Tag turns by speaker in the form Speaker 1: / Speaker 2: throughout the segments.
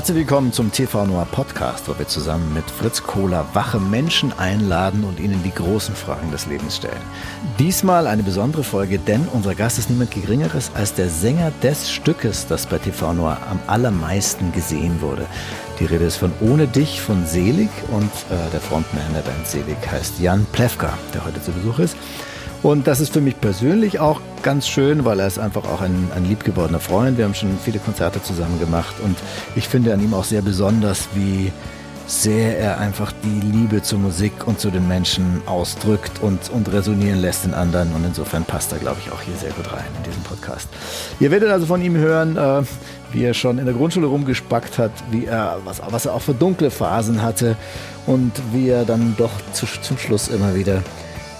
Speaker 1: Herzlich willkommen zum TV Noir Podcast, wo wir zusammen mit Fritz Kohler wache Menschen einladen und ihnen die großen Fragen des Lebens stellen. Diesmal eine besondere Folge, denn unser Gast ist niemand Geringeres als der Sänger des Stückes, das bei TV Noir am allermeisten gesehen wurde. Die Rede ist von Ohne dich von Selig und äh, der Frontman der Band Selig heißt Jan Plewka, der heute zu Besuch ist. Und das ist für mich persönlich auch ganz schön, weil er ist einfach auch ein, ein liebgewordener Freund. Wir haben schon viele Konzerte zusammen gemacht und ich finde an ihm auch sehr besonders, wie sehr er einfach die Liebe zur Musik und zu den Menschen ausdrückt und, und resonieren lässt in anderen. Und insofern passt er, glaube ich, auch hier sehr gut rein in diesen Podcast. Ihr werdet also von ihm hören, äh, wie er schon in der Grundschule rumgespackt hat, wie er, was, was er auch für dunkle Phasen hatte und wie er dann doch zu, zum Schluss immer wieder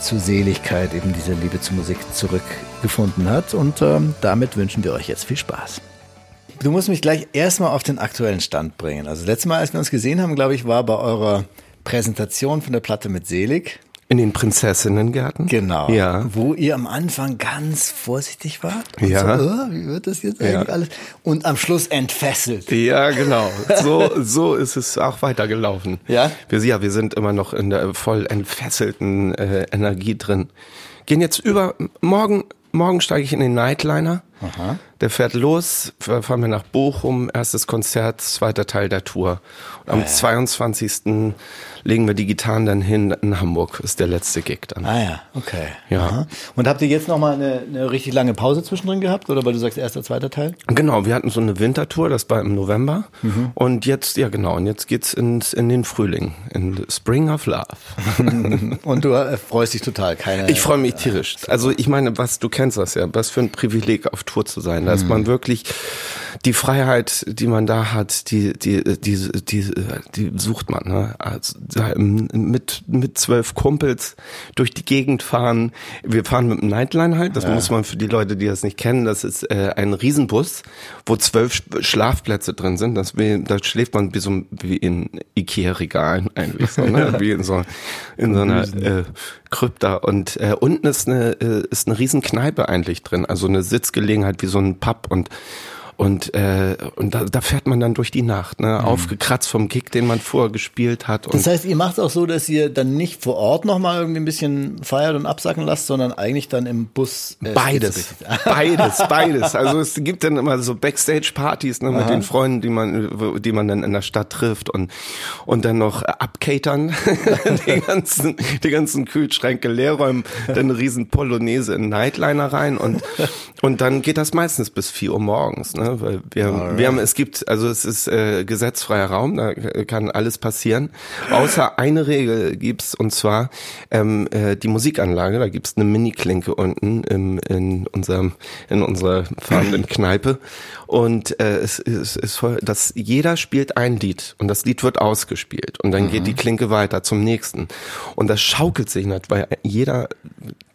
Speaker 1: zur Seligkeit, eben diese Liebe zur Musik zurückgefunden hat. Und ähm, damit wünschen wir euch jetzt viel Spaß. Du musst mich gleich erstmal auf den aktuellen Stand bringen. Also, letztes Mal, als wir uns gesehen haben, glaube ich, war bei eurer Präsentation von der Platte mit Selig.
Speaker 2: In den Prinzessinnengärten?
Speaker 1: Genau.
Speaker 2: Ja.
Speaker 1: Wo ihr am Anfang ganz vorsichtig wart.
Speaker 2: ja.
Speaker 1: So, oh, wie wird das jetzt eigentlich
Speaker 2: ja.
Speaker 1: alles? Und am Schluss entfesselt.
Speaker 2: Ja, genau. So, so ist es auch weitergelaufen.
Speaker 1: Ja?
Speaker 2: Wir, ja, wir sind immer noch in der voll entfesselten äh, Energie drin. Gehen jetzt über, morgen, morgen steige ich in den Nightliner.
Speaker 1: Aha.
Speaker 2: Der fährt los, fahren wir nach Bochum, erstes Konzert, zweiter Teil der Tour. Und am
Speaker 1: Ah, ja.
Speaker 2: 22. legen wir die Gitarren dann hin in Hamburg, ist der letzte Gig dann.
Speaker 1: Ah ja, okay.
Speaker 2: Ja.
Speaker 1: Aha. Und habt ihr jetzt nochmal eine, eine richtig lange Pause zwischendrin gehabt? Oder weil du sagst, erster, zweiter Teil?
Speaker 2: Genau, wir hatten so eine Wintertour, das war im November.
Speaker 1: Mhm.
Speaker 2: Und jetzt, ja genau, und jetzt geht's ins, in den Frühling, in the Spring of Love.
Speaker 1: Und du äh, freust dich total. Keine,
Speaker 2: Ich freue mich tierisch. Also ich meine, was du kennst das ja, was für ein Privileg auf Tour zu sein. Da ist
Speaker 1: Mhm.
Speaker 2: man wirklich die Freiheit, die man da hat, die die die die die sucht man. Ne? Also mit mit zwölf Kumpels durch die Gegend fahren. Wir fahren mit dem Nightline halt. Das muss man für die Leute, die das nicht kennen. Das ist äh, ein Riesenbus, wo zwölf Sch- Schlafplätze drin sind. Das da schläft man wie so wie in Ikea-Regalen eigentlich so, ne? wie in so in so einer äh, Krypta und äh, unten ist eine äh, ist eine riesen Kneipe eigentlich drin, also eine Sitzgelegenheit wie so ein Pub und und äh, und da, da fährt man dann durch die Nacht, ne, aufgekratzt vom Gig, den man vorher gespielt hat
Speaker 1: Das heißt, ihr macht es auch so, dass ihr dann nicht vor Ort nochmal irgendwie ein bisschen feiert und absacken lasst, sondern eigentlich dann im Bus. äh,
Speaker 2: Beides, beides, beides. Also es gibt dann immer so Backstage-Partys ne, mit den Freunden, die man, die man dann in der Stadt trifft und und dann noch äh, abcatern, die ganzen, die ganzen Kühlschränke leer räumen, dann eine riesen Polonaise in Nightliner rein und und dann geht das meistens bis vier Uhr morgens, ne, weil wir, wir haben, es gibt, also es ist äh, gesetzfreier Raum, da kann alles passieren, außer eine Regel gibt's und zwar ähm, äh, die Musikanlage, da gibt's eine Mini-Klinke unten im, in unserem in unserer fahrenden Kneipe. Und äh, es ist, ist voll, dass jeder spielt ein Lied und das Lied wird ausgespielt. Und dann geht die Klinke weiter zum nächsten. Und das schaukelt sich nicht, weil jeder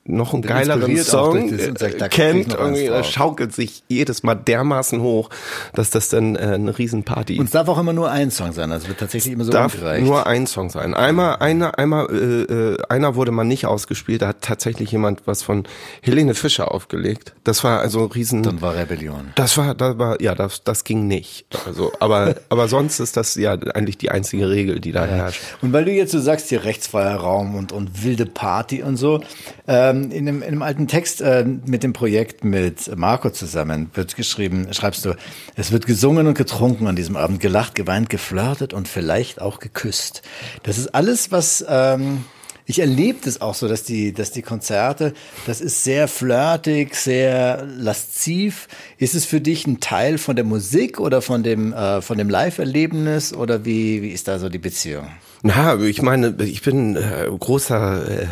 Speaker 2: noch einen geileren Song äh,
Speaker 1: krieg ich
Speaker 2: kennt, irgendwie, das schaukelt sich jedes Mal dermaßen hoch, dass das dann äh, eine Riesenparty
Speaker 1: Und es darf auch immer nur ein Song sein, also wird tatsächlich immer so
Speaker 2: darf
Speaker 1: umgereicht.
Speaker 2: nur ein Song sein. Einmal, einer, einmal, äh, äh, einer wurde mal nicht ausgespielt. Da hat tatsächlich jemand was von Helene Fischer aufgelegt. Das war also riesen.
Speaker 1: dann war Rebellion.
Speaker 2: das war, das war, ja, das, das ging nicht. Also, aber, aber sonst ist das ja eigentlich die einzige Regel, die da herrscht.
Speaker 1: Und weil du jetzt so sagst, hier rechtsfreier Raum und, und wilde Party und so, ähm, in, dem, in dem alten Text äh, mit dem Projekt mit Marco zusammen wird geschrieben, schreibst du, es wird gesungen und getrunken an diesem Abend, gelacht, geweint, geflirtet und vielleicht auch geküsst. Das ist alles, was... Ähm, ich erlebe das auch so, dass die, dass die Konzerte, das ist sehr flirtig, sehr lasziv. Ist es für dich ein Teil von der Musik oder von dem, äh, von dem Live-Erlebnis oder wie, wie ist da so die Beziehung?
Speaker 2: Na, ich meine, ich bin äh, großer, äh,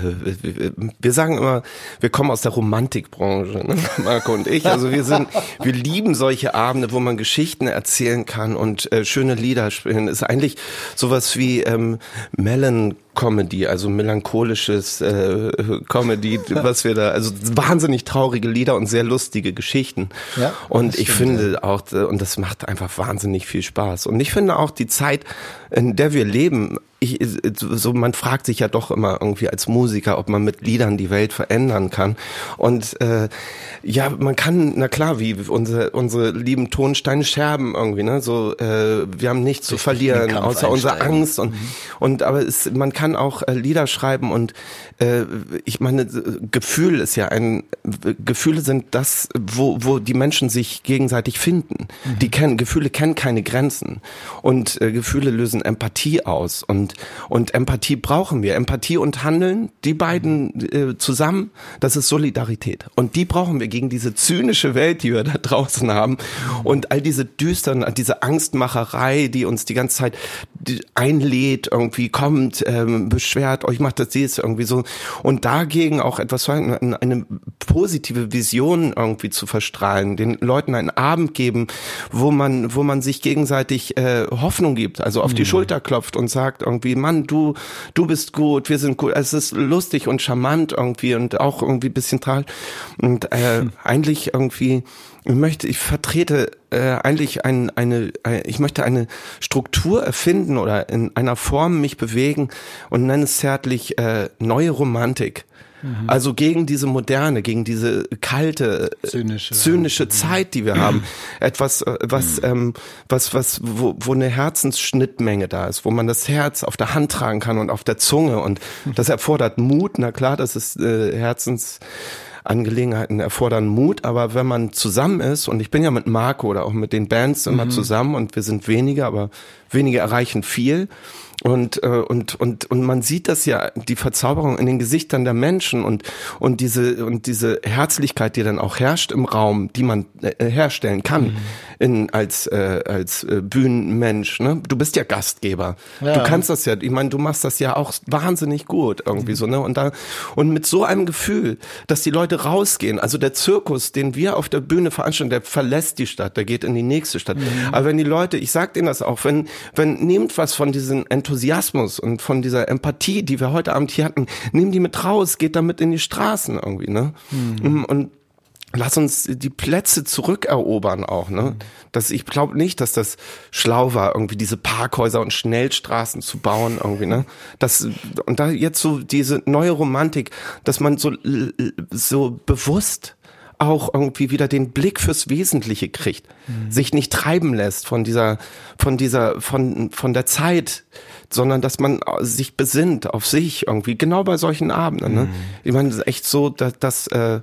Speaker 2: wir sagen immer, wir kommen aus der Romantikbranche, ne? Marco und ich. Also wir sind, wir lieben solche Abende, wo man Geschichten erzählen kann und äh, schöne Lieder spielen. Ist eigentlich sowas wie ähm, Melon Comedy, also melancholisches äh, Comedy, was wir da, also wahnsinnig traurige Lieder und sehr lustige Geschichten.
Speaker 1: Ja,
Speaker 2: und ich
Speaker 1: stimmt,
Speaker 2: finde auch, äh, und das macht einfach wahnsinnig viel Spaß. Und ich finde auch die Zeit, in der wir leben, ich, so, man fragt sich ja doch immer irgendwie als Musiker, ob man mit Liedern die Welt verändern kann. Und äh, ja, man kann, na klar, wie unsere, unsere lieben Tonsteine Scherben irgendwie, ne? So, äh, wir haben nichts zu verlieren, außer unsere Angst. Und, mhm. und aber es, man kann auch äh, Lieder schreiben und äh, ich meine, Gefühl ist ja ein Gefühle sind das, wo, wo die Menschen sich gegenseitig finden. Mhm. Die kennen, Gefühle kennen keine Grenzen. Und äh, Gefühle lösen Empathie aus. Und, und Empathie brauchen wir. Empathie und Handeln, die beiden äh, zusammen, das ist Solidarität. Und die brauchen wir gegen diese zynische Welt, die wir da draußen haben und all diese düsteren, diese Angstmacherei, die uns die ganze Zeit einlädt, irgendwie kommt, ähm, beschwert, euch macht das jetzt irgendwie so und dagegen auch etwas eine, eine positive Vision irgendwie zu verstrahlen, den Leuten einen Abend geben, wo man wo man sich gegenseitig äh, Hoffnung gibt, also auf mhm. die Schulter klopft und sagt irgendwie, Mann, du du bist gut, wir sind gut. Es ist lustig und charmant irgendwie und auch irgendwie bisschen tragisch und äh, eigentlich irgendwie ich möchte, ich vertrete äh, eigentlich ein, eine, eine, ich möchte eine Struktur erfinden oder in einer Form mich bewegen und nenne es zärtlich äh, neue Romantik. Mhm. Also gegen diese moderne, gegen diese kalte, zynische, zynische mhm. Zeit, die wir haben. Etwas, äh, was, mhm. ähm, was, was, wo, wo eine Herzensschnittmenge da ist, wo man das Herz auf der Hand tragen kann und auf der Zunge. Und das erfordert Mut. Na klar, das ist äh, Herzens Angelegenheiten erfordern Mut, aber wenn man zusammen ist, und ich bin ja mit Marco oder auch mit den Bands immer mhm. zusammen und wir sind wenige, aber wenige erreichen viel, und, äh, und, und, und man sieht das ja, die Verzauberung in den Gesichtern der Menschen und, und diese, und diese Herzlichkeit, die dann auch herrscht im Raum, die man äh, herstellen kann mhm. in, als, äh, als äh, Bühnenmensch. Ne? Du bist ja Gastgeber. Ja. Du kannst das ja, ich meine, du machst das ja auch wahnsinnig gut irgendwie mhm. so, ne? Und da, und mit so einem Gefühl, dass die Leute rausgehen, also der Zirkus, den wir auf der Bühne veranstalten, der verlässt die Stadt, der geht in die nächste Stadt. Mhm. Aber wenn die Leute, ich sag denen das auch, wenn, wenn, nehmt was von diesen Enthusiasmus Enthusiasmus und von dieser Empathie, die wir heute Abend hier hatten, nehmen die mit raus, geht damit in die Straßen irgendwie, ne? Mhm. Und lass uns die Plätze zurückerobern auch, ne? Das, ich glaube nicht, dass das schlau war, irgendwie diese Parkhäuser und Schnellstraßen zu bauen, irgendwie, ne? Das, und da jetzt so diese neue Romantik, dass man so, so bewusst auch irgendwie wieder den Blick fürs Wesentliche kriegt, mhm. sich nicht treiben lässt von dieser, von dieser, von, von der Zeit, sondern dass man sich besinnt auf sich irgendwie, genau bei solchen Abenden. Ne? Mhm. Ich meine, es ist echt so, dass, dass, äh,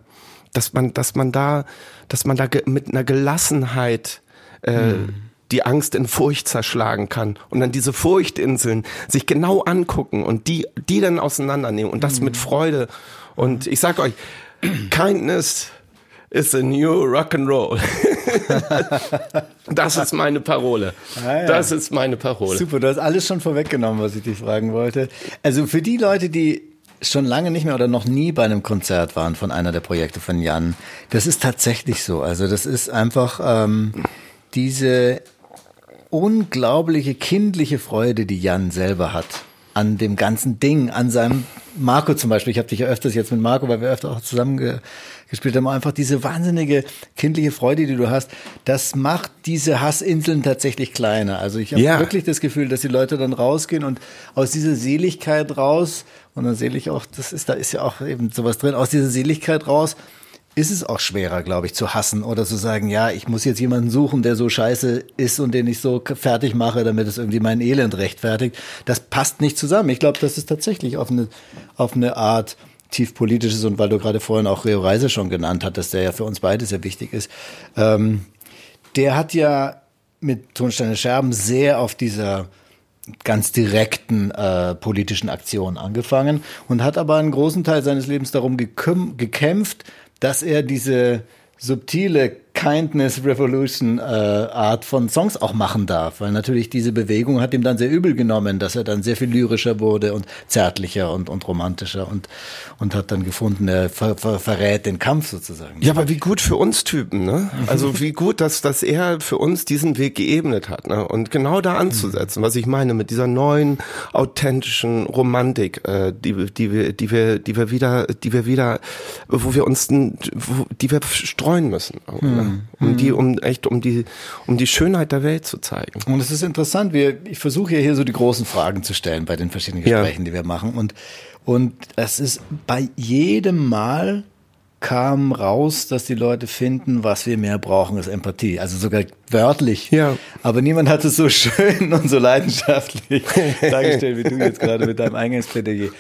Speaker 2: dass man, dass man da, dass man da mit einer Gelassenheit äh, mhm. die Angst in Furcht zerschlagen kann und dann diese Furchtinseln sich genau angucken und die, die dann auseinandernehmen und das mhm. mit Freude. Und ich sag euch, Kindness is a new rock and roll. das ist meine Parole. Ah, ja. Das ist meine Parole.
Speaker 1: Super, du hast alles schon vorweggenommen, was ich dich fragen wollte. Also für die Leute, die schon lange nicht mehr oder noch nie bei einem Konzert waren von einer der Projekte von Jan, das ist tatsächlich so. Also das ist einfach ähm, diese unglaubliche kindliche Freude, die Jan selber hat an dem ganzen Ding, an seinem Marco zum Beispiel. Ich habe dich ja öfters jetzt mit Marco, weil wir öfter auch zusammen ge gespielt haben, einfach diese wahnsinnige kindliche Freude, die du hast, das macht diese Hassinseln tatsächlich kleiner. Also ich habe ja. wirklich das Gefühl, dass die Leute dann rausgehen und aus dieser Seligkeit raus, und dann sehe ich auch, das ist, da ist ja auch eben sowas drin, aus dieser Seligkeit raus, ist es auch schwerer, glaube ich, zu hassen oder zu sagen, ja, ich muss jetzt jemanden suchen, der so scheiße ist und den ich so fertig mache, damit es irgendwie mein Elend rechtfertigt. Das passt nicht zusammen. Ich glaube, das ist tatsächlich auf eine, auf eine Art tief politisches und weil du gerade vorhin auch Rio Reise schon genannt hattest, der ja für uns beide sehr wichtig ist, ähm, der hat ja mit Tonsteine Scherben sehr auf dieser ganz direkten äh, politischen Aktion angefangen und hat aber einen großen Teil seines Lebens darum gekämpft, dass er diese subtile Kindness Revolution äh, Art von Songs auch machen darf, weil natürlich diese Bewegung hat ihm dann sehr übel genommen, dass er dann sehr viel lyrischer wurde und zärtlicher und, und romantischer und, und hat dann gefunden, er ver, ver, verrät den Kampf sozusagen.
Speaker 2: Ja, aber wie gut für uns Typen, ne? Also wie gut, dass, dass er für uns diesen Weg geebnet hat, ne? Und genau da anzusetzen, was ich meine mit dieser neuen authentischen Romantik, äh, die, die wir, die wir, die wir wieder, die wir wieder, wo wir uns, wo, die wir streuen müssen. Mhm. Mhm. um die, um echt, um die, um die Schönheit der Welt zu zeigen.
Speaker 1: Und es ist interessant, wir, ich versuche ja hier so die großen Fragen zu stellen bei den verschiedenen Gesprächen, ja. die wir machen. Und, und das ist bei jedem Mal kam raus, dass die Leute finden, was wir mehr brauchen, ist Empathie. Also sogar wörtlich.
Speaker 2: Ja.
Speaker 1: Aber niemand hat es so schön und so leidenschaftlich dargestellt, wie du jetzt gerade mit deinem Eingangsplädoyer.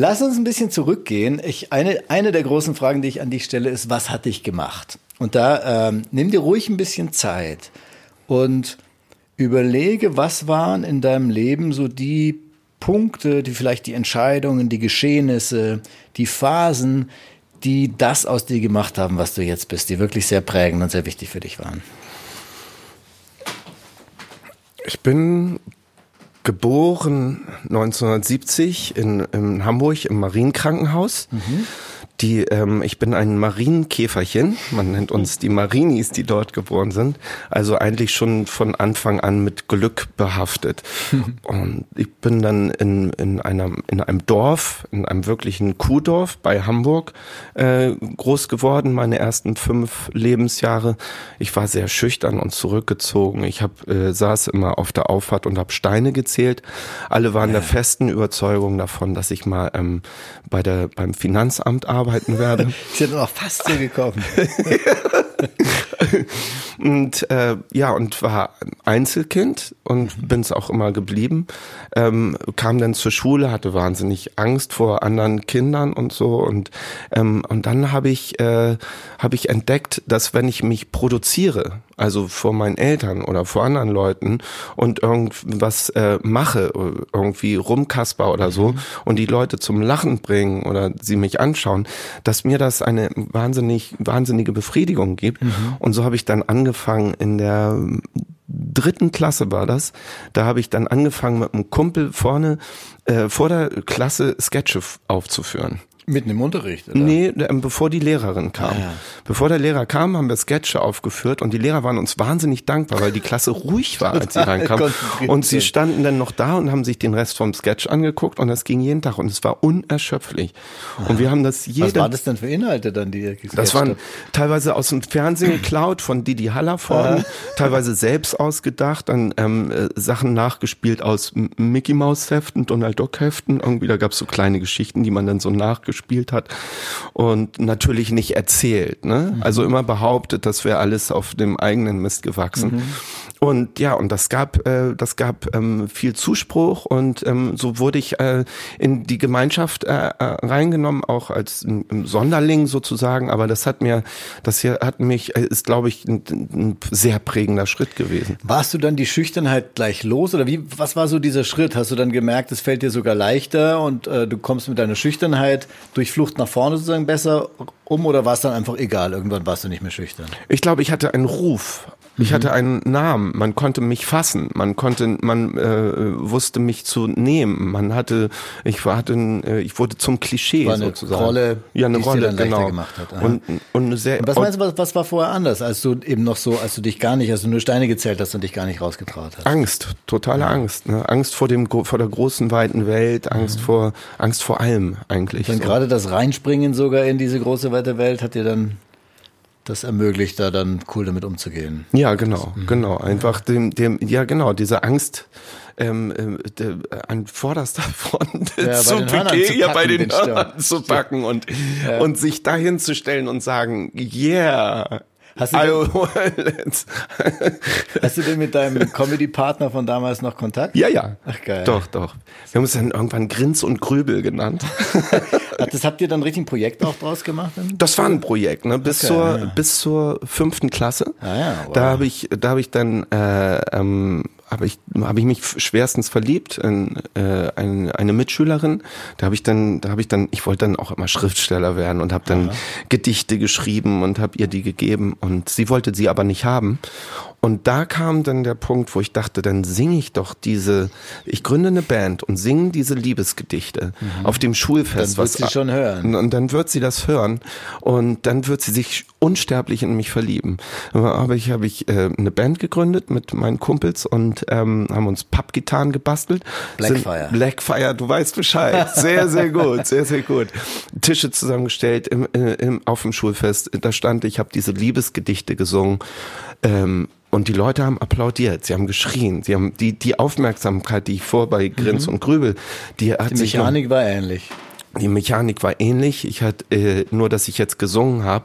Speaker 1: Lass uns ein bisschen zurückgehen. Ich, eine, eine der großen Fragen, die ich an dich stelle, ist, was hat dich gemacht? Und da ähm, nimm dir ruhig ein bisschen Zeit und überlege, was waren in deinem Leben so die Punkte, die vielleicht die Entscheidungen, die Geschehnisse, die Phasen, die das aus dir gemacht haben, was du jetzt bist, die wirklich sehr prägend und sehr wichtig für dich waren?
Speaker 2: Ich bin geboren 1970 in, in Hamburg im Marienkrankenhaus. Mhm die, ähm, ich bin ein Marienkäferchen. Man nennt uns die Marinis, die dort geboren sind. Also eigentlich schon von Anfang an mit Glück behaftet. Und ich bin dann in, in, einer, in einem Dorf, in einem wirklichen Kuhdorf bei Hamburg äh, groß geworden, meine ersten fünf Lebensjahre. Ich war sehr schüchtern und zurückgezogen. Ich hab, äh, saß immer auf der Auffahrt und habe Steine gezählt. Alle waren der festen Überzeugung davon, dass ich mal ähm, bei der, beim Finanzamt arbeite arbeiten werde.
Speaker 1: Sie sind auch fast so gekommen.
Speaker 2: und äh, ja, und war Einzelkind und mhm. bin es auch immer geblieben. Ähm, kam dann zur Schule, hatte wahnsinnig Angst vor anderen Kindern und so. Und, ähm, und dann habe ich, äh, hab ich entdeckt, dass wenn ich mich produziere, also vor meinen Eltern oder vor anderen Leuten und irgendwas äh, mache, irgendwie rumkasper oder so mhm. und die Leute zum Lachen bringen oder sie mich anschauen, dass mir das eine wahnsinnig, wahnsinnige Befriedigung gibt. Mhm. Und so habe ich dann angefangen in der dritten Klasse war das. Da habe ich dann angefangen mit einem Kumpel vorne äh, vor der Klasse Sketche aufzuführen.
Speaker 1: Mitten im Unterricht?
Speaker 2: Oder? Nee, ähm, bevor die Lehrerin kam. Ah, ja. Bevor der Lehrer kam, haben wir Sketche aufgeführt und die Lehrer waren uns wahnsinnig dankbar, weil die Klasse ruhig war, als sie reinkam. Und sie standen dann noch da und haben sich den Rest vom Sketch angeguckt und das ging jeden Tag und es war unerschöpflich. Und wir haben das jede... Was
Speaker 1: war das denn für Inhalte dann, die
Speaker 2: ihr Das waren teilweise aus dem Fernsehen geklaut von Didi Hallervorden, teilweise selbst ausgedacht, dann ähm, äh, Sachen nachgespielt aus Mickey Mouse Heften, Donald Duck Heften. Irgendwie, da gab es so kleine Geschichten, die man dann so nachgespielt gespielt hat und natürlich nicht erzählt. Ne? Mhm. Also immer behauptet, das wäre alles auf dem eigenen Mist gewachsen. Mhm. Und ja, und das gab, äh, das gab ähm, viel Zuspruch und ähm, so wurde ich äh, in die Gemeinschaft äh, äh, reingenommen, auch als Sonderling sozusagen. Aber das hat mir, das hier hat mich, äh, ist glaube ich ein, ein sehr prägender Schritt gewesen.
Speaker 1: Warst du dann die Schüchternheit gleich los oder wie? Was war so dieser Schritt? Hast du dann gemerkt, es fällt dir sogar leichter und äh, du kommst mit deiner Schüchternheit durch Flucht nach vorne sozusagen besser um oder war es dann einfach egal? Irgendwann warst du nicht mehr schüchtern?
Speaker 2: Ich glaube, ich hatte einen Ruf. Ich mhm. hatte einen Namen, man konnte mich fassen, man konnte, man äh, wusste mich zu nehmen, man hatte, ich hatte, äh, ich wurde zum Klischee
Speaker 1: war eine
Speaker 2: sozusagen.
Speaker 1: Rolle,
Speaker 2: ja, eine Rolle,
Speaker 1: dann genau. gemacht hat.
Speaker 2: Aha. Und, und eine sehr.
Speaker 1: was meinst du, was, was war vorher anders, als du eben noch so, als du dich gar nicht, als du nur Steine gezählt hast und dich gar nicht rausgetraut hast?
Speaker 2: Angst, totale ja. Angst, ne? Angst vor dem, vor der großen weiten Welt, Angst mhm. vor, Angst vor allem eigentlich.
Speaker 1: Dann so. gerade das Reinspringen sogar in diese große weite Welt hat dir dann das ermöglicht, da dann cool damit umzugehen.
Speaker 2: Ja, genau, mhm. genau. Einfach dem, dem, ja genau, diese Angst ähm, äh, de, an vorderster Front ja, zu begehen, ja, bei den Hörnern zu packen und, ja. und sich dahin zu stellen und sagen, yeah,
Speaker 1: Hast du, denn, hast du denn mit deinem Comedy-Partner von damals noch Kontakt?
Speaker 2: Ja, ja. Ach geil. Doch, doch. Wir haben uns dann irgendwann Grins und Grübel genannt.
Speaker 1: das habt ihr dann richtig ein Projekt auch draus gemacht?
Speaker 2: Das war ein Projekt, ne? Bis okay, zur ja. bis zur fünften Klasse. Ah, ja, wow. Da habe ich da habe ich dann äh, ähm, habe ich, hab ich mich schwerstens verliebt in äh, eine, eine Mitschülerin. Da habe ich dann, da habe ich dann, ich wollte dann auch immer Schriftsteller werden und habe dann Aha. Gedichte geschrieben und habe ihr die gegeben und sie wollte sie aber nicht haben. Und da kam dann der Punkt, wo ich dachte, dann singe ich doch diese, ich gründe eine Band und singe diese Liebesgedichte mhm. auf dem Schulfest.
Speaker 1: Dann wird sie schon hören.
Speaker 2: Und dann wird sie das hören und dann wird sie sich unsterblich in mich verlieben. Aber ich habe ich äh, eine Band gegründet mit meinen Kumpels und ähm, haben uns Pappgitarren gebastelt.
Speaker 1: Blackfire.
Speaker 2: Blackfire, du weißt Bescheid. Sehr, sehr gut, sehr, sehr gut. Tische zusammengestellt im, äh, im, auf dem Schulfest. Da stand ich, habe diese Liebesgedichte gesungen. Ähm, und die Leute haben applaudiert, sie haben geschrien, sie haben die, die Aufmerksamkeit, die ich vor bei Grins mhm. und Grübel, die hat
Speaker 1: die Mechanik sich war ähnlich.
Speaker 2: Die Mechanik war ähnlich. Ich hatte äh, nur, dass ich jetzt gesungen habe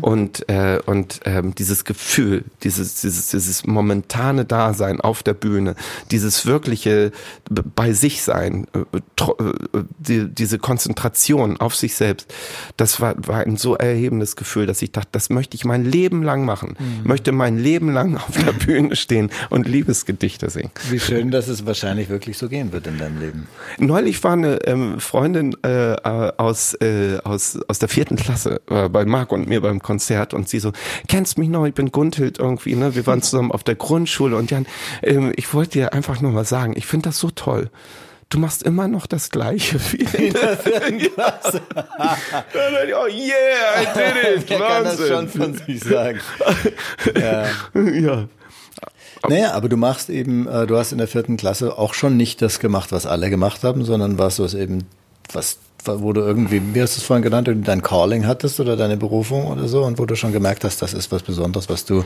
Speaker 2: und äh, und ähm, dieses Gefühl, dieses dieses dieses momentane Dasein auf der Bühne, dieses wirkliche bei sich sein, äh, äh, die, diese Konzentration auf sich selbst, das war war ein so erhebendes Gefühl, dass ich dachte, das möchte ich mein Leben lang machen. Mhm. Möchte mein Leben lang auf der Bühne stehen und Liebesgedichte singen.
Speaker 1: Wie schön, dass es wahrscheinlich wirklich so gehen wird in deinem Leben.
Speaker 2: Neulich war eine ähm, Freundin äh, äh, aus, äh, aus, aus der vierten Klasse äh, bei Marc und mir beim Konzert und sie so, kennst mich noch, ich bin Gunthild irgendwie, ne? Wir waren zusammen auf der Grundschule und Jan, ähm, ich wollte dir einfach nur mal sagen, ich finde das so toll du machst immer noch das Gleiche wie in der vierten Klasse. oh yeah, I did it.
Speaker 1: Wer kann das schon von sich sagen. ja.
Speaker 2: ja.
Speaker 1: Naja, aber du machst eben, äh, du hast in der vierten Klasse auch schon nicht das gemacht, was alle gemacht haben, sondern was was eben, was wo du irgendwie, wie hast du es vorhin genannt, dein Calling hattest oder deine Berufung oder so und wo du schon gemerkt hast, das ist was Besonderes, was du,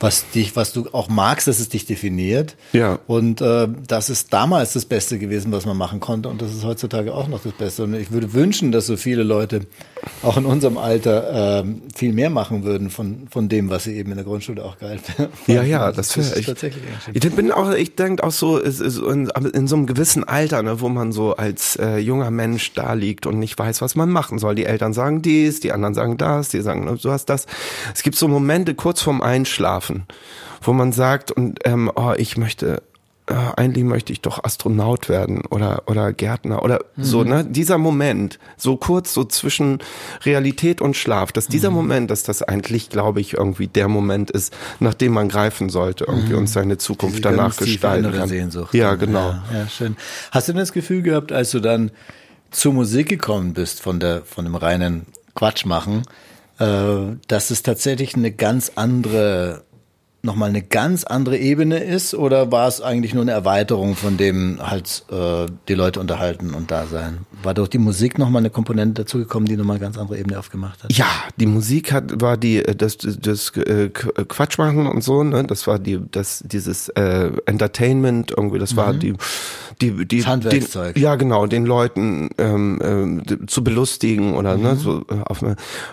Speaker 1: was dich, was du auch magst, dass es dich definiert.
Speaker 2: Ja.
Speaker 1: Und äh, das ist damals das Beste gewesen, was man machen konnte und das ist heutzutage auch noch das Beste. Und ich würde wünschen, dass so viele Leute auch in unserem Alter äh, viel mehr machen würden von, von dem, was sie eben in der Grundschule auch geil
Speaker 2: fanden. Ja, ja, das, das ist ich, tatsächlich. Ich bin auch, ich denke auch so, in, in, so einem gewissen Alter, ne, wo man so als äh, junger Mensch da liegt, liegt und nicht weiß, was man machen soll. Die Eltern sagen dies, die anderen sagen das, die sagen, du hast das. Es gibt so Momente kurz vorm Einschlafen, wo man sagt, und ähm, oh, ich möchte äh, eigentlich möchte ich doch Astronaut werden oder oder Gärtner oder mhm. so ne dieser Moment so kurz so zwischen Realität und Schlaf dass dieser mhm. Moment dass das eigentlich glaube ich irgendwie der Moment ist nach dem man greifen sollte irgendwie mhm. und seine Zukunft Diese danach gestalten kann
Speaker 1: Sehnsucht.
Speaker 2: ja genau
Speaker 1: ja, ja, schön hast du denn das Gefühl gehabt als du dann zur Musik gekommen bist, von der, von dem reinen Quatsch machen, äh, dass es tatsächlich eine ganz andere nochmal eine ganz andere Ebene ist oder war es eigentlich nur eine Erweiterung von dem halt äh, die Leute unterhalten und da sein? War doch die Musik nochmal eine Komponente dazugekommen, die nochmal eine ganz andere Ebene aufgemacht hat?
Speaker 2: Ja, die Musik hat war die äh, das das äh, Quatsch machen und so, ne? Das war die das dieses äh, Entertainment irgendwie, das war mhm. die die die
Speaker 1: Handwerkszeug.
Speaker 2: Den, ja genau, den Leuten ähm, äh, zu belustigen oder ne, mhm. ne so äh, auf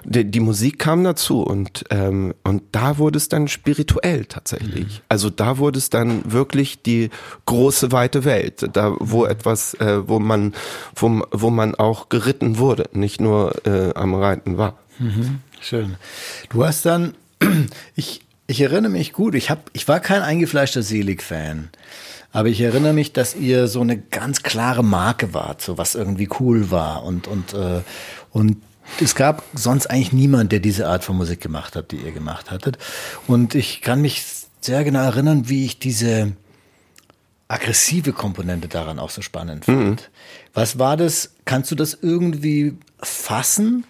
Speaker 2: die, die Musik kam dazu und ähm, und da wurde es dann spirituell Welt tatsächlich. Mhm. Also da wurde es dann wirklich die große weite Welt, da wo etwas, äh, wo man, wo, wo man auch geritten wurde, nicht nur äh, am Reiten war.
Speaker 1: Mhm. Schön. Du hast dann, ich, ich erinnere mich gut, ich hab, ich war kein eingefleischter Selig-Fan. Aber ich erinnere mich, dass ihr so eine ganz klare Marke wart, so was irgendwie cool war und und äh, und es gab sonst eigentlich niemand, der diese Art von Musik gemacht hat, die ihr gemacht hattet. Und ich kann mich sehr genau erinnern, wie ich diese aggressive Komponente daran auch so spannend fand. Mhm. Was war das? Kannst du das irgendwie fassen?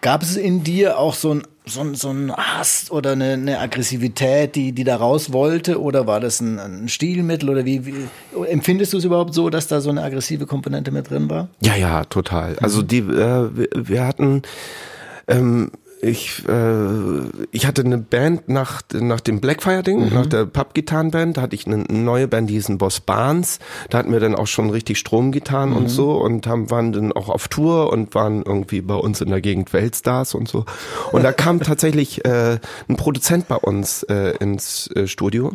Speaker 1: Gab es in dir auch so ein so ein, so ein Hass oder eine, eine Aggressivität, die, die da raus wollte? Oder war das ein, ein Stilmittel? Oder wie, wie empfindest du es überhaupt so, dass da so eine aggressive Komponente mit drin war?
Speaker 2: Ja, ja, total. Also die, äh, wir, wir hatten ähm, ich, äh, ich hatte eine Band nach, nach dem Blackfire-Ding, mhm. nach der Pappgitarrenband, da hatte ich eine neue Band, die hießen Boss Barnes. Da hatten wir dann auch schon richtig Stromgitarren mhm. und so und haben, waren dann auch auf Tour und waren irgendwie bei uns in der Gegend Weltstars und so. Und da kam tatsächlich äh, ein Produzent bei uns äh, ins äh, Studio,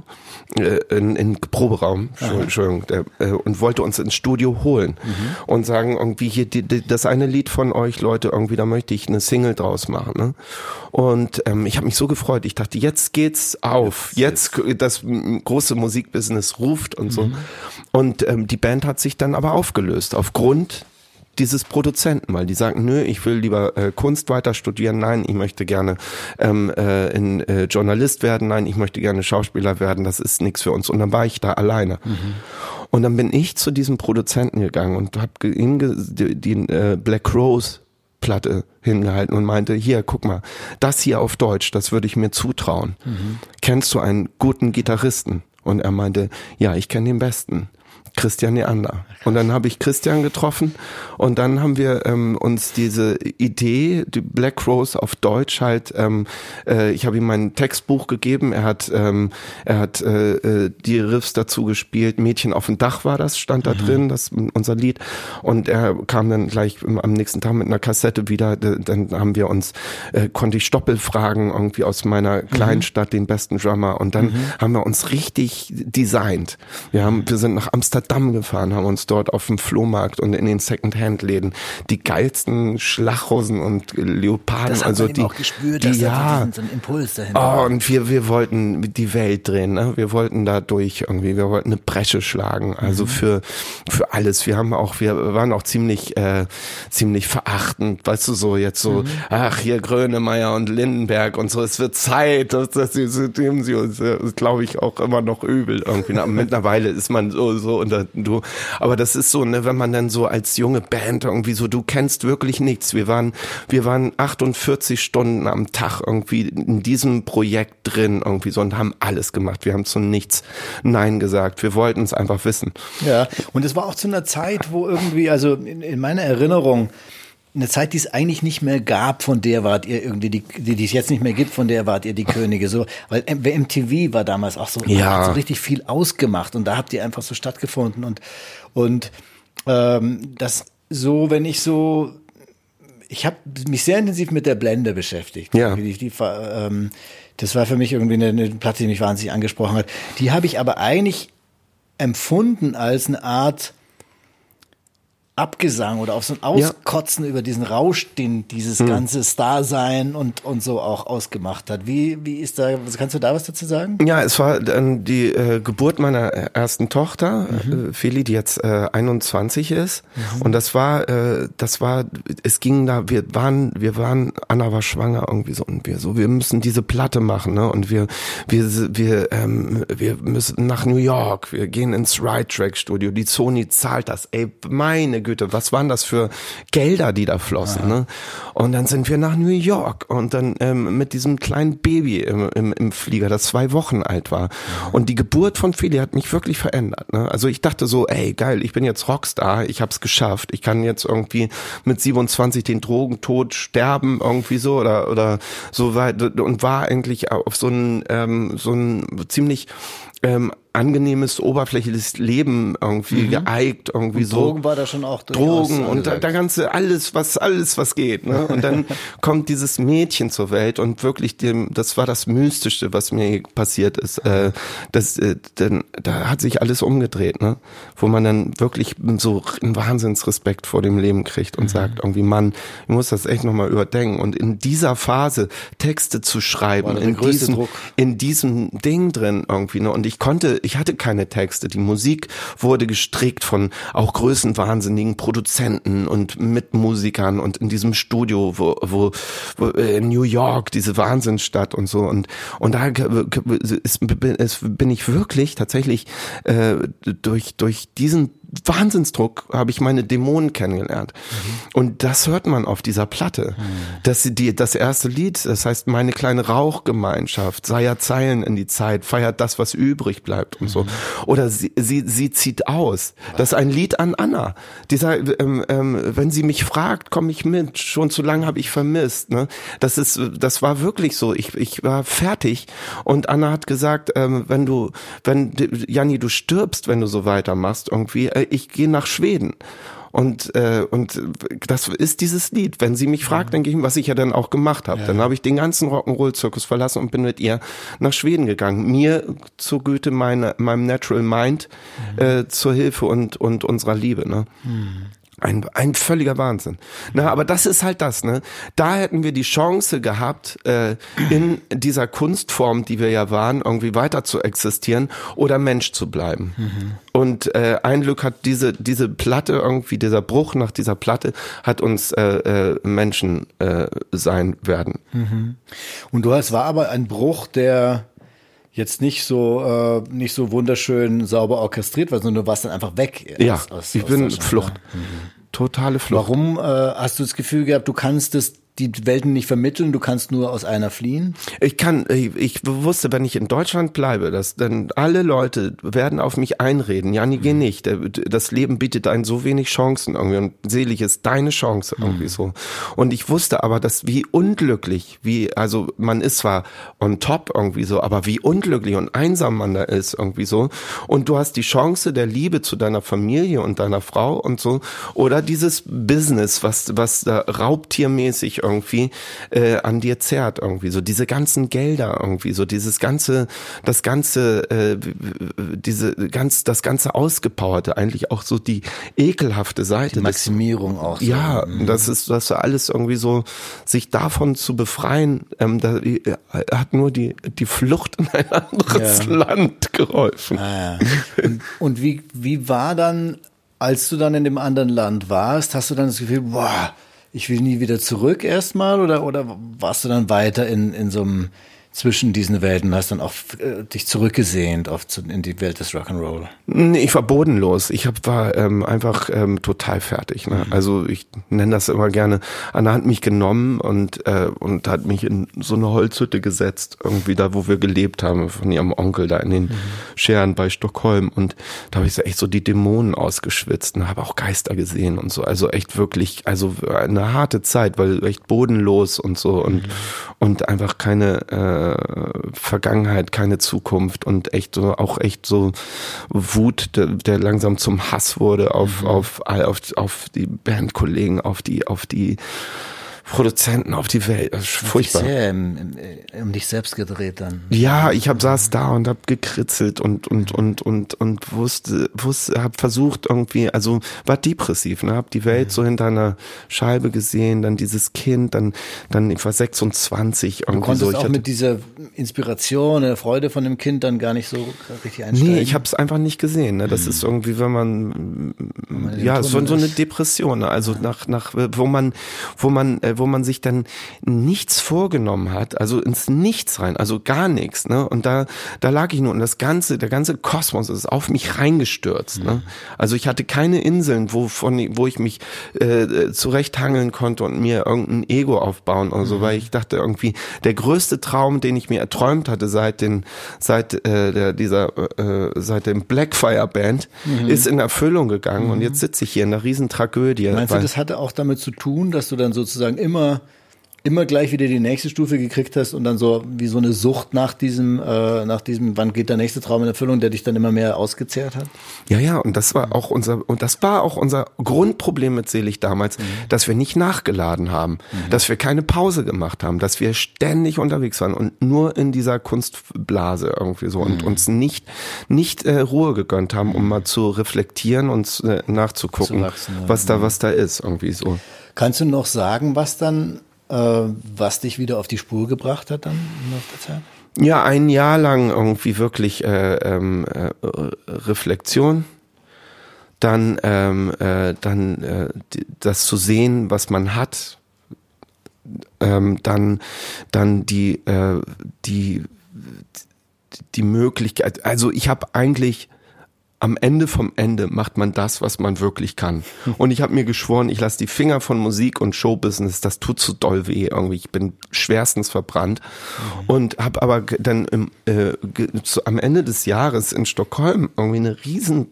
Speaker 2: äh, in, in Proberaum, Entschuldigung, der, äh, und wollte uns ins Studio holen mhm. und sagen irgendwie hier die, die, das eine Lied von euch, Leute, irgendwie, da möchte ich eine Single draus machen. Ne? Und ähm, ich habe mich so gefreut. Ich dachte, jetzt geht's auf. Jetzt das große Musikbusiness ruft und so. Mhm. Und ähm, die Band hat sich dann aber aufgelöst aufgrund dieses Produzenten, weil die sagen, nö, ich will lieber äh, Kunst weiter studieren, nein, ich möchte gerne ähm, äh, in, äh, Journalist werden, nein, ich möchte gerne Schauspieler werden, das ist nichts für uns. Und dann war ich da alleine. Mhm. Und dann bin ich zu diesem Produzenten gegangen und habe ihm die, die äh, Black Rose Platte hingehalten und meinte, hier, guck mal, das hier auf Deutsch, das würde ich mir zutrauen. Mhm. Kennst du einen guten Gitarristen? Und er meinte, ja, ich kenne den besten. Christian Neander. Und dann habe ich Christian getroffen und dann haben wir ähm, uns diese Idee, die Black Rose auf Deutsch halt, ähm, äh, ich habe ihm mein Textbuch gegeben, er hat, ähm, er hat äh, äh, die Riffs dazu gespielt, Mädchen auf dem Dach war das, stand da mhm. drin, das unser Lied. Und er kam dann gleich am nächsten Tag mit einer Kassette wieder, dann haben wir uns, äh, konnte ich Stoppel fragen, irgendwie aus meiner kleinen mhm. Stadt, den besten Drummer. Und dann mhm. haben wir uns richtig designt. Wir haben, wir sind nach Amsterdam Amsterdam gefahren, haben uns dort auf dem Flohmarkt und in den Secondhand-Läden die geilsten Schlachhosen und Leoparden, das
Speaker 1: also die, auch gespürt, die, ja, so ein Impuls
Speaker 2: dahinter. Oh, und wir, wir wollten die Welt drehen, ne? Wir wollten da durch irgendwie, wir wollten eine Bresche schlagen, also mhm. für, für alles. Wir haben auch, wir waren auch ziemlich, äh, ziemlich verachtend, weißt du, so jetzt so, mhm. ach, hier Grönemeyer und Lindenberg und so, es wird Zeit, das, das, das, dem sie uns, glaube ich, auch immer noch übel irgendwie. Aber mittlerweile ist man so, so unter oder du. Aber das ist so, ne, wenn man dann so als junge Band irgendwie so, du kennst wirklich nichts. Wir waren, wir waren 48 Stunden am Tag irgendwie in diesem Projekt drin irgendwie so und haben alles gemacht. Wir haben zu nichts Nein gesagt. Wir wollten es einfach wissen.
Speaker 1: Ja, und es war auch zu einer Zeit, wo irgendwie, also in, in meiner Erinnerung, eine Zeit, die es eigentlich nicht mehr gab, von der wart ihr irgendwie die, die, es jetzt nicht mehr gibt, von der wart ihr die Könige. So, weil MTV war damals auch so,
Speaker 2: ja.
Speaker 1: hat so richtig viel ausgemacht und da habt ihr einfach so stattgefunden und und ähm, das so, wenn ich so, ich habe mich sehr intensiv mit der Blende beschäftigt.
Speaker 2: Ja.
Speaker 1: Die, die, ähm, das war für mich irgendwie eine, eine Platte, die mich wahnsinnig angesprochen hat. Die habe ich aber eigentlich empfunden als eine Art Abgesang oder auf so ein Auskotzen ja. über diesen Rausch, den dieses hm. ganze Star-Sein und, und so auch ausgemacht hat. Wie, wie ist da, kannst du da was dazu sagen?
Speaker 2: Ja, es war dann die äh, Geburt meiner ersten Tochter, mhm. äh, Feli, die jetzt äh, 21 ist. Mhm. Und das war, äh, das war, es ging da, wir waren, wir waren, Anna war schwanger irgendwie so und wir so, wir müssen diese Platte machen, ne? Und wir, wir, wir, ähm, wir müssen nach New York, wir gehen ins Ride Track Studio, die Sony zahlt das, ey, meine Güte, was waren das für Gelder, die da flossen? Ne? Und dann sind wir nach New York und dann ähm, mit diesem kleinen Baby im, im, im Flieger, das zwei Wochen alt war. Und die Geburt von Feli hat mich wirklich verändert. Ne? Also ich dachte so, ey geil, ich bin jetzt Rockstar, ich habe es geschafft, ich kann jetzt irgendwie mit 27 den Drogentod sterben irgendwie so oder oder so weit und war eigentlich auf so ein ähm, so ziemlich ähm, angenehmes, oberflächliches Leben irgendwie mhm. geeigt, irgendwie und so.
Speaker 1: Drogen war da schon auch
Speaker 2: Drogen und da, da ganze alles, was alles, was geht. Ne? Und dann kommt dieses Mädchen zur Welt und wirklich dem, das war das Mystischste, was mir passiert ist. Äh, das, äh, denn, da hat sich alles umgedreht, ne? Wo man dann wirklich so einen Wahnsinnsrespekt vor dem Leben kriegt und mhm. sagt irgendwie, Mann, ich muss das echt nochmal überdenken. Und in dieser Phase Texte zu schreiben, in diesem, in diesem Ding drin irgendwie, ne? Und ich konnte ich hatte keine Texte. Die Musik wurde gestrickt von auch größenwahnsinnigen Produzenten und Mitmusikern und in diesem Studio, wo, wo, wo äh, in New York, diese Wahnsinnsstadt und so. Und, und da ist, bin ich wirklich tatsächlich äh, durch, durch diesen Wahnsinnsdruck habe ich meine Dämonen kennengelernt. Mhm. Und das hört man auf dieser Platte. Mhm. Das, die, das erste Lied, das heißt meine kleine Rauchgemeinschaft, sei ja Zeilen in die Zeit, feiert das, was übrig bleibt und mhm. so. Oder sie, sie, sie zieht aus. Das ist ein Lied an Anna. Dieser, ähm, ähm, wenn sie mich fragt, komme ich mit. Schon zu lange habe ich vermisst. Ne? Das ist, das war wirklich so. Ich, ich war fertig und Anna hat gesagt, ähm, wenn du, wenn Janni, du stirbst, wenn du so weitermachst, irgendwie. Äh, ich gehe nach Schweden. Und, äh, und das ist dieses Lied. Wenn sie mich fragt, denke ich, was ich ja dann auch gemacht habe. Ja. Dann habe ich den ganzen Rock'n'Roll-Zirkus verlassen und bin mit ihr nach Schweden gegangen. Mir zur Güte meine, meinem Natural Mind mhm. äh, zur Hilfe und, und unserer Liebe. Ne?
Speaker 1: Mhm.
Speaker 2: Ein, ein völliger Wahnsinn. Na, aber das ist halt das, ne? Da hätten wir die Chance gehabt, äh, in dieser Kunstform, die wir ja waren, irgendwie weiter zu existieren oder Mensch zu bleiben. Mhm. Und äh, ein Glück hat diese, diese Platte irgendwie, dieser Bruch nach dieser Platte hat uns äh, äh, Menschen äh, sein werden. Mhm.
Speaker 1: Und du hast, war aber ein Bruch, der jetzt nicht so äh, nicht so wunderschön sauber orchestriert war, sondern du warst dann einfach weg.
Speaker 2: Ja, aus, ich aus bin Flucht. Mhm. Totale Flucht.
Speaker 1: Warum äh, hast du das Gefühl gehabt, du kannst es die Welten nicht vermitteln, du kannst nur aus einer fliehen?
Speaker 2: Ich kann, ich wusste, wenn ich in Deutschland bleibe, dass dann alle Leute werden auf mich einreden. Ja, nee, geh mhm. nicht. Das Leben bietet einen so wenig Chancen irgendwie und selig ist deine Chance irgendwie mhm. so. Und ich wusste aber, dass wie unglücklich, wie, also man ist zwar on top irgendwie so, aber wie unglücklich und einsam man da ist irgendwie so. Und du hast die Chance der Liebe zu deiner Familie und deiner Frau und so. Oder dieses Business, was, was da raubtiermäßig irgendwie äh, an dir zerrt irgendwie so diese ganzen Gelder irgendwie so dieses ganze das ganze äh, diese ganz das ganze ausgepowerte eigentlich auch so die ekelhafte Seite
Speaker 1: die Maximierung
Speaker 2: das,
Speaker 1: auch
Speaker 2: so. ja mhm. das ist das alles irgendwie so sich davon zu befreien ähm, da äh, hat nur die die Flucht in ein anderes ja. Land geholfen
Speaker 1: ah, ja. und, und wie wie war dann als du dann in dem anderen Land warst, hast du dann das Gefühl, boah, ich will nie wieder zurück erstmal oder, oder warst du dann weiter in, in so einem zwischen diesen Welten hast dann auch äh, dich zurückgesehnt auf zu, in die Welt des Rock'n'Roll?
Speaker 2: Nee, ich war bodenlos. Ich hab, war ähm, einfach ähm, total fertig. Ne? Mhm. Also ich nenne das immer gerne. Anna hat mich genommen und äh, und hat mich in so eine Holzhütte gesetzt, irgendwie da, wo wir gelebt haben, von ihrem Onkel da in den mhm. Scheren bei Stockholm. Und da habe ich so echt so die Dämonen ausgeschwitzt und habe auch Geister gesehen und so. Also echt wirklich, also eine harte Zeit, weil echt bodenlos und so und mhm. und einfach keine äh, Vergangenheit, keine Zukunft und echt so, auch echt so Wut, der, der langsam zum Hass wurde auf, mhm. auf, auf, auf die Bandkollegen, auf die, auf die, Produzenten auf die Welt. Das ist furchtbar.
Speaker 1: Sehr um, um dich selbst gedreht dann.
Speaker 2: Ja, ich hab saß da und hab gekritzelt und und und und und wusste, wusste, hab versucht irgendwie, also war depressiv, ne, hab die Welt so hinter einer Scheibe gesehen, dann dieses Kind, dann dann ich war 26
Speaker 1: irgendwie du konntest so. Ich auch mit dieser Inspiration, der Freude von dem Kind dann gar nicht so richtig einsteigen.
Speaker 2: Nee, ich hab's einfach nicht gesehen. Ne? Das mhm. ist irgendwie, wenn man, ja, so, so eine Depression. Ne? Also nach nach wo man wo man äh, wo man sich dann nichts vorgenommen hat, also ins Nichts rein, also gar nichts, ne? Und da, da lag ich nur und das ganze, der ganze Kosmos ist auf mich reingestürzt, ne? Also ich hatte keine Inseln, wo von, wo ich mich äh, zurechthangeln konnte und mir irgendein Ego aufbauen oder so, mhm. weil ich dachte irgendwie, der größte Traum, den ich mir erträumt hatte seit den, seit äh, der, dieser, äh, seit dem Blackfire Band, mhm. ist in Erfüllung gegangen mhm. und jetzt sitze ich hier in einer riesen Tragödie.
Speaker 1: Meinst du, das hatte auch damit zu tun, dass du dann sozusagen immer immer gleich wieder die nächste Stufe gekriegt hast und dann so wie so eine Sucht nach diesem, äh, nach diesem, wann geht der nächste Traum in Erfüllung, der dich dann immer mehr ausgezehrt hat?
Speaker 2: Ja, ja, und das war auch unser, und das war auch unser Grundproblem mit Selig damals, mhm. dass wir nicht nachgeladen haben, mhm. dass wir keine Pause gemacht haben, dass wir ständig unterwegs waren und nur in dieser Kunstblase irgendwie so und mhm. uns nicht, nicht äh, Ruhe gegönnt haben, um mal zu reflektieren und äh, nachzugucken, wachsen, ja. was da, mhm. was da ist, irgendwie so.
Speaker 1: Kannst du noch sagen, was dann, äh, was dich wieder auf die Spur gebracht hat dann Laufe der Zeit?
Speaker 2: Ja, ein Jahr lang irgendwie wirklich äh, ähm, äh, Reflexion, dann ähm, äh, dann äh, das zu sehen, was man hat, ähm, dann dann die äh, die die Möglichkeit. Also ich habe eigentlich am Ende vom Ende macht man das, was man wirklich kann. Und ich habe mir geschworen, ich lasse die Finger von Musik und Showbusiness, das tut zu doll weh irgendwie. Ich bin schwerstens verbrannt mhm. und habe aber dann im, äh, zu, am Ende des Jahres in Stockholm irgendwie eine riesen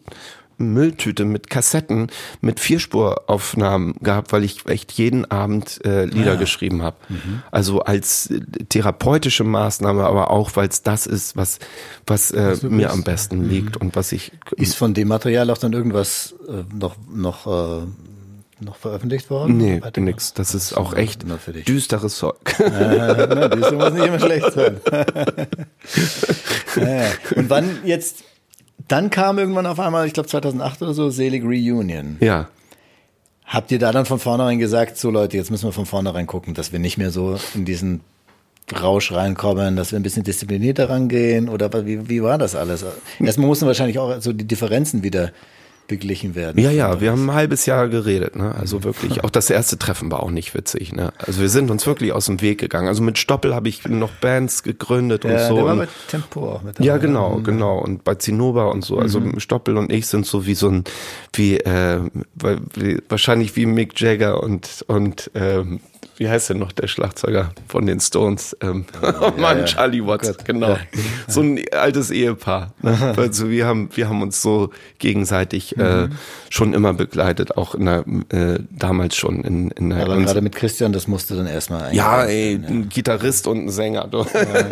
Speaker 2: Mülltüte mit Kassetten mit Vierspuraufnahmen gehabt, weil ich echt jeden Abend äh, Lieder ja. geschrieben habe. Mhm. Also als äh, therapeutische Maßnahme, aber auch weil es das ist, was was, äh, mir am besten mhm. liegt und was ich
Speaker 1: ist von dem Material auch dann irgendwas äh, noch noch äh, noch veröffentlicht worden?
Speaker 2: Nee, nix. Das ist auch echt düsteres Zeug.
Speaker 1: Äh, na, düster muss nicht immer schlecht sein. Und wann jetzt dann kam irgendwann auf einmal, ich glaube 2008 oder so, Selig Reunion.
Speaker 2: Ja.
Speaker 1: Habt ihr da dann von vornherein gesagt, so Leute, jetzt müssen wir von vornherein gucken, dass wir nicht mehr so in diesen Rausch reinkommen, dass wir ein bisschen disziplinierter rangehen? Oder wie, wie war das alles? Erstmal mussten wahrscheinlich auch so die Differenzen wieder beglichen werden.
Speaker 2: Ja, ja, wir haben ein halbes Jahr geredet, ne? Also wirklich, auch das erste Treffen war auch nicht witzig, ne? Also wir sind uns wirklich aus dem Weg gegangen. Also mit Stoppel habe ich noch Bands gegründet und
Speaker 1: ja,
Speaker 2: so.
Speaker 1: Der war mit Tempo auch mit dabei.
Speaker 2: ja, genau, genau. Und bei Zinnober und so. Also Stoppel und ich sind so wie so ein, wie, äh, wahrscheinlich wie Mick Jagger und, und ähm, wie heißt denn noch der Schlagzeuger von den Stones? Ähm, oh Mann,
Speaker 1: ja.
Speaker 2: Charlie Watts,
Speaker 1: Gott.
Speaker 2: genau.
Speaker 1: Ja.
Speaker 2: So ein altes Ehepaar. Ne? Also wir haben, wir haben uns so gegenseitig äh, schon immer begleitet, auch in der, äh, damals schon in, in der
Speaker 1: Aber gerade mit Christian, das musste dann erstmal
Speaker 2: ja, ey, ein Gitarrist und ein Sänger. Du.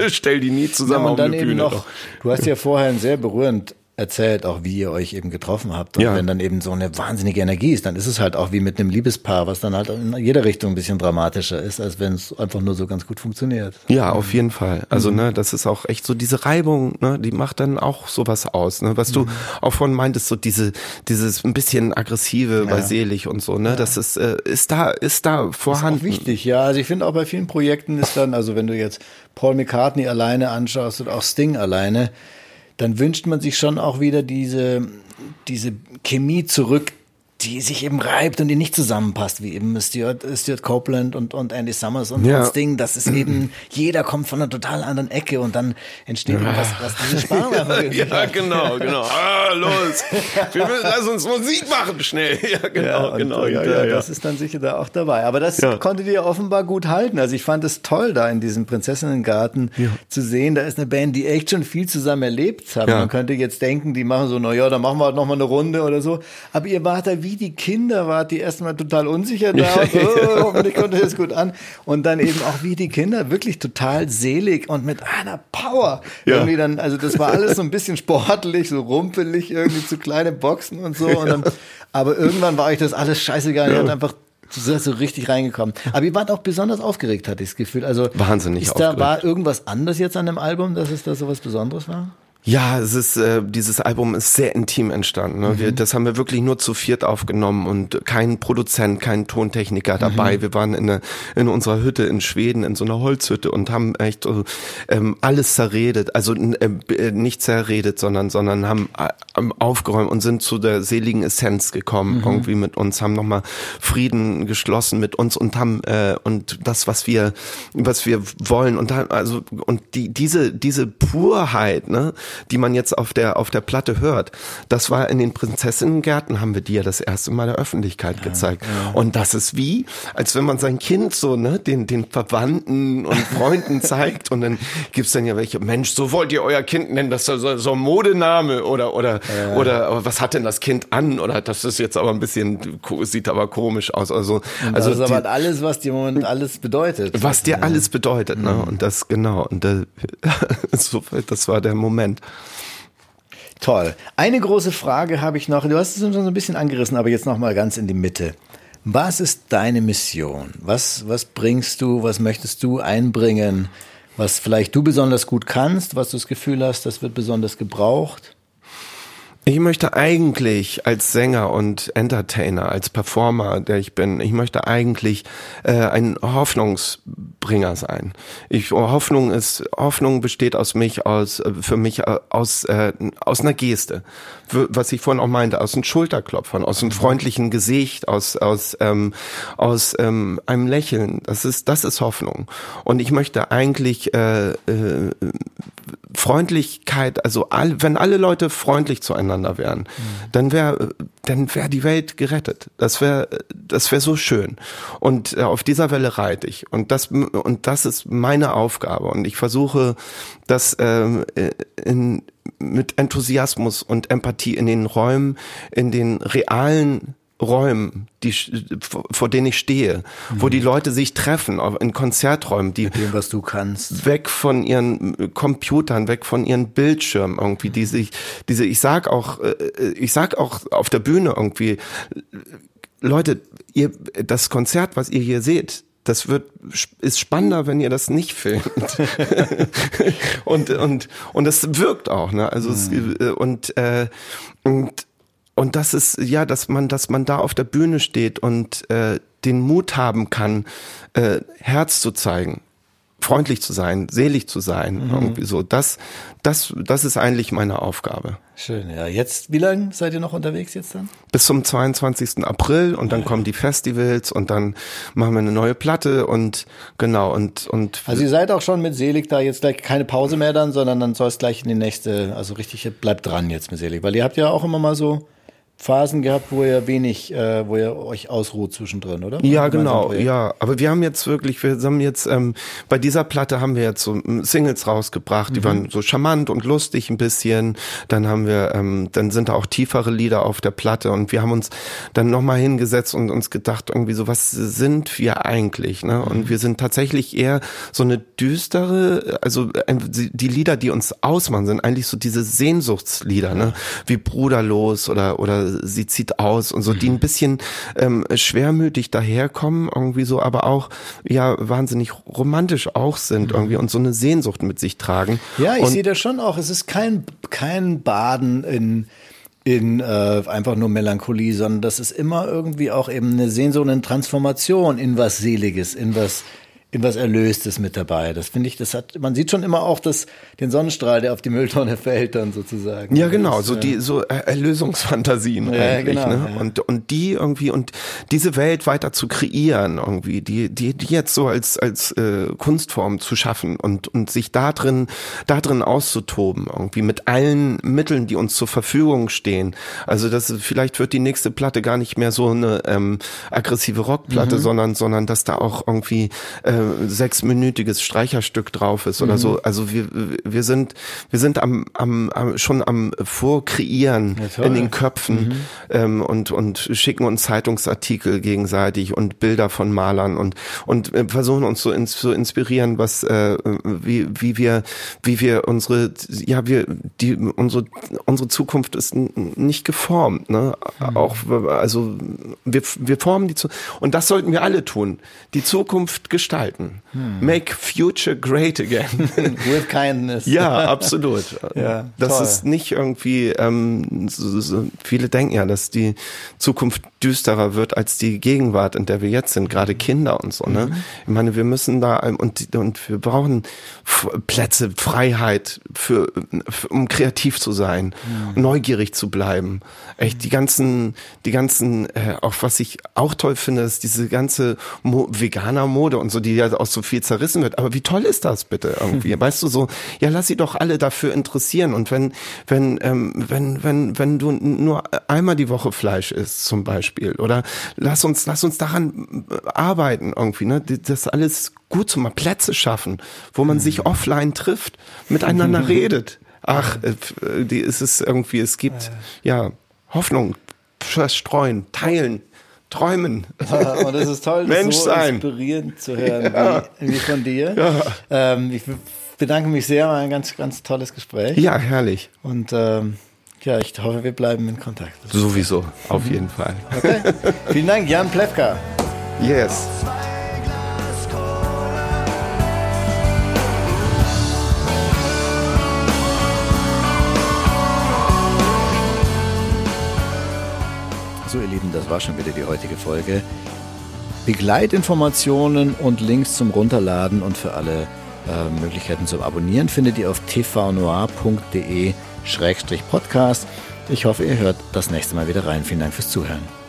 Speaker 2: Stell die nie
Speaker 1: Ja,
Speaker 2: zusammen
Speaker 1: und
Speaker 2: auf
Speaker 1: dann
Speaker 2: eine
Speaker 1: eben
Speaker 2: Bühne.
Speaker 1: noch,
Speaker 2: doch.
Speaker 1: du hast ja vorher sehr berührend erzählt, auch wie ihr euch eben getroffen habt. Und
Speaker 2: Ja.
Speaker 1: wenn dann eben so eine wahnsinnige Energie ist, dann ist es halt auch wie mit einem Liebespaar, was dann halt in jeder Richtung ein bisschen dramatischer ist, als wenn es einfach nur so ganz gut funktioniert.
Speaker 2: Ja, auf jeden Fall. Also,
Speaker 1: Mhm.
Speaker 2: ne, das ist auch echt so diese Reibung, ne, die macht dann auch sowas aus, ne, was du
Speaker 1: Mhm.
Speaker 2: auch von meintest, so diese, dieses ein bisschen aggressive, bei selig und so, ne, das ist, äh, ist da, ist da vorhanden.
Speaker 1: wichtig, ja. Also ich finde auch bei vielen Projekten ist dann, also wenn du jetzt Paul McCartney alleine anschaust oder auch Sting alleine, dann wünscht man sich schon auch wieder diese, diese Chemie zurück, die sich eben reibt und die nicht zusammenpasst, wie eben Stuart, Stuart Copeland und, und Andy Summers und,
Speaker 2: Ja.
Speaker 1: und Sting. Das ist eben, jeder kommt von einer total anderen Ecke und dann entsteht was, was diese Spannung
Speaker 2: Ja,
Speaker 1: hat.
Speaker 2: genau, genau. Ah, los. Wir müssen, lass uns Musik machen, schnell. Ja, genau,
Speaker 1: und,
Speaker 2: genau.
Speaker 1: und,
Speaker 2: ja,
Speaker 1: äh,
Speaker 2: ja, ja.
Speaker 1: Das ist dann sicher da auch dabei. Aber das
Speaker 2: Ja.
Speaker 1: konntet ihr offenbar gut halten. Also ich fand es toll, da in diesem Prinzessinnengarten zu sehen. Da ist eine Band, die echt schon viel zusammen erlebt hat.
Speaker 2: Ja.
Speaker 1: Man könnte jetzt denken, die machen so, na ja, dann machen wir halt noch mal eine Runde oder so. Aber ihr wart da wie die Kinder, wart die erstmal total unsicher da. Und, oh, hoffentlich kommt das gut an. Und dann eben auch wie die Kinder, wirklich total selig und mit einer Power.
Speaker 2: Ja.
Speaker 1: Irgendwie dann, also das war alles so ein bisschen sportlich, so rumpelig, irgendwie zu kleine Boxen und so. Und dann, aber irgendwann war euch das alles scheißegal. Ihr habt einfach so, so richtig reingekommen. Aber ihr wart auch besonders aufgeregt, hatte ich das Gefühl. Also
Speaker 2: Wahnsinnig
Speaker 1: ist da
Speaker 2: aufgeregt.
Speaker 1: war irgendwas anders jetzt an dem Album, dass es da so was Besonderes war?
Speaker 2: Ja, es ist, äh, dieses Album ist sehr intim entstanden. Ne? Wir, das haben wir wirklich nur zu viert aufgenommen und kein Produzent, kein Tontechniker dabei. Wir waren in, eine, in unserer Hütte in Schweden, in so einer Holzhütte und haben echt so, ähm, alles zerredet. Also äh, äh, nicht zerredet, sondern, sondern haben äh, aufgeräumt und sind zu der seligen Essenz gekommen, irgendwie mit uns, haben nochmal Frieden geschlossen mit uns und haben äh, und das, was wir, was wir wollen und da, also und die, diese, diese Purheit, ne, die man jetzt auf der, auf der Platte hört. Das war in den Prinzessinnengärten, haben wir die ja das erste Mal der Öffentlichkeit gezeigt. Und das ist wie, als wenn man sein Kind so, ne, den, den Verwandten und Freunden zeigt und dann gibt's dann ja welche, Mensch, so wollt ihr euer Kind nennen, das ist so, so ein Modename oder, oder, oder, aber was hat denn das Kind an? Oder das ist jetzt aber ein bisschen, sieht aber komisch aus. Also, also
Speaker 1: das ist aber
Speaker 2: die-
Speaker 1: alles, was dir im Moment alles bedeutet.
Speaker 2: was dir alles bedeutet, ne? Und das genau und da, so, das war der Moment.
Speaker 1: Toll. Eine große Frage habe ich noch. Du hast es schon so ein bisschen angerissen, aber jetzt noch mal ganz in die Mitte. Was ist deine Mission? Was, was bringst du, was möchtest du einbringen, was vielleicht du besonders gut kannst, was du das Gefühl hast, das wird besonders gebraucht?
Speaker 2: Ich möchte eigentlich als Sänger und Entertainer, als Performer, der ich bin, ich möchte eigentlich äh, ein Hoffnungsbringer sein. Ich Hoffnung ist Hoffnung besteht aus mich aus äh, für mich äh, aus äh, aus einer Geste, was ich vorhin auch meinte, aus einem Schulterklopfern, aus einem freundlichen Gesicht, aus aus ähm, aus ähm, einem Lächeln. Das ist das ist Hoffnung. Und ich möchte eigentlich äh, äh, Freundlichkeit, also all, wenn alle Leute freundlich zueinander wären, dann wäre dann wäre die Welt gerettet. Das wäre das wäre so schön. Und äh, auf dieser Welle reite ich und das und das ist meine Aufgabe und ich versuche das ähm, äh, in, mit Enthusiasmus und Empathie in den Räumen, in den realen Räumen, die, vor denen ich stehe, wo die Leute sich treffen, in Konzerträumen, die
Speaker 1: Dem, was du kannst.
Speaker 2: weg von ihren Computern, weg von ihren Bildschirmen irgendwie, die sich, diese, ich sag auch, äh, ich sag auch auf der Bühne irgendwie, Leute, ihr, das Konzert, was ihr hier seht, das wird, ist spannender, wenn ihr das nicht filmt. und, und, und das wirkt auch, ne, also, es, äh, und, äh, und, und das ist ja, dass man, dass man da auf der Bühne steht und äh, den Mut haben kann, äh, Herz zu zeigen, freundlich zu sein, selig zu sein, mhm. irgendwie so. Das, das, das ist eigentlich meine Aufgabe.
Speaker 1: Schön, ja. Jetzt, wie lange seid ihr noch unterwegs jetzt dann?
Speaker 2: Bis zum 22. April und dann ja. kommen die Festivals und dann machen wir eine neue Platte und genau und und.
Speaker 1: Also ihr seid auch schon mit Selig da jetzt gleich keine Pause mehr dann, sondern dann soll es gleich in die nächste, also richtig bleibt dran jetzt mit Selig, weil ihr habt ja auch immer mal so Phasen gehabt, wo ihr wenig, äh, wo ihr euch ausruht zwischendrin, oder?
Speaker 2: Ja, genau, ja. Aber wir haben jetzt wirklich, wir haben jetzt, ähm, bei dieser Platte haben wir jetzt so Singles rausgebracht, die mhm. waren so charmant und lustig ein bisschen. Dann haben wir, ähm, dann sind da auch tiefere Lieder auf der Platte und wir haben uns dann nochmal hingesetzt und uns gedacht, irgendwie so, was sind wir eigentlich? Ne? Und mhm. wir sind tatsächlich eher so eine düstere, also die Lieder, die uns ausmachen, sind eigentlich so diese Sehnsuchtslieder, ne? Wie Bruderlos oder, oder sie zieht aus und so, die ein mhm. bisschen ähm, schwermütig daherkommen, irgendwie so, aber auch ja wahnsinnig romantisch auch sind mhm. irgendwie und so eine Sehnsucht mit sich tragen.
Speaker 1: Ja, ich sehe das schon auch. Es ist kein, kein Baden in in äh, einfach nur Melancholie, sondern das ist immer irgendwie auch eben eine Sehnsucht, eine Transformation in was Seliges, in was in was Erlöstes mit dabei. Das finde ich, das hat, man sieht schon immer auch das, den Sonnenstrahl, der auf die Mülltonne fällt dann sozusagen.
Speaker 2: Ja, genau, das, so die, so Erlösungsfantasien ja, eigentlich, genau, ne? Ja. Und, und die irgendwie, und diese Welt weiter zu kreieren irgendwie, die, die, die jetzt so als, als äh, Kunstform zu schaffen und, und sich da drin, da drin auszutoben irgendwie mit allen Mitteln, die uns zur Verfügung stehen. Also das, vielleicht wird die nächste Platte gar nicht mehr so eine ähm, aggressive Rockplatte, mhm. sondern, sondern dass da auch irgendwie äh, sechsminütiges Streicherstück drauf ist oder mhm. so. Also wir, wir sind, wir sind am, am, am schon am Vorkreieren ja, in den Köpfen mhm. ähm, und, und schicken uns Zeitungsartikel gegenseitig und Bilder von Malern und, und äh, versuchen uns so ins, zu inspirieren, was, äh, wie, wie wir, wie wir unsere, ja, wir, die, unsere, unsere Zukunft ist nicht geformt, ne? Mhm. Auch, also, wir, wir formen die Zukunft. Und das sollten wir alle tun. Die Zukunft gestalten halten. Hm. Make future great again.
Speaker 1: With kindness.
Speaker 2: ja, absolut. ja, das toll. ist nicht irgendwie, ähm, so, so, viele denken ja, dass die Zukunft düsterer wird als die Gegenwart, in der wir jetzt sind, gerade Kinder und so. Ne? Mhm. Ich meine, wir müssen da und, und wir brauchen Plätze, Freiheit für, für um kreativ zu sein, mhm. neugierig zu bleiben. Echt die ganzen, die ganzen, äh, auch was ich auch toll finde, ist diese ganze Mo veganer Mode und so, die ja auch so viel zerrissen wird. Aber wie toll ist das bitte irgendwie? Weißt du so, ja, lass sie doch alle dafür interessieren. Und wenn, wenn, ähm, wenn, wenn, wenn du nur einmal die Woche Fleisch isst, zum Beispiel, oder lass uns, lass uns daran arbeiten irgendwie, ne? Das alles gut zu mal Plätze schaffen, wo man sich offline trifft, miteinander redet. Ach, äh, die ist es irgendwie, es gibt ja Hoffnung, verstreuen, teilen. Träumen.
Speaker 1: Ja, und es ist toll,
Speaker 2: Mensch
Speaker 1: so
Speaker 2: sein.
Speaker 1: inspirierend zu hören ja. wie, wie, von dir. Ja. Ähm, ich bedanke mich sehr, war ein ganz, ganz tolles Gespräch.
Speaker 2: Ja, herrlich.
Speaker 1: Und ähm, ja, ich hoffe, wir bleiben in Kontakt.
Speaker 2: Sowieso, auf jeden Fall.
Speaker 1: Okay. Vielen Dank, Jan Plewka.
Speaker 2: Yes.
Speaker 1: Das war schon wieder die heutige Folge. Begleitinformationen und Links zum Runterladen und für alle äh, Möglichkeiten zum Abonnieren findet ihr auf tvnoir.de-podcast. Ich hoffe, ihr hört das nächste Mal wieder rein. Vielen Dank fürs Zuhören.